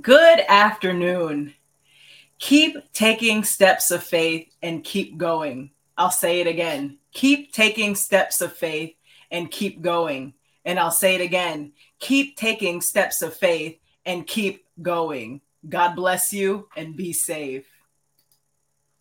Good afternoon. Keep taking steps of faith and keep going. I'll say it again. Keep taking steps of faith and keep going. And I'll say it again. Keep taking steps of faith and keep going. God bless you and be safe.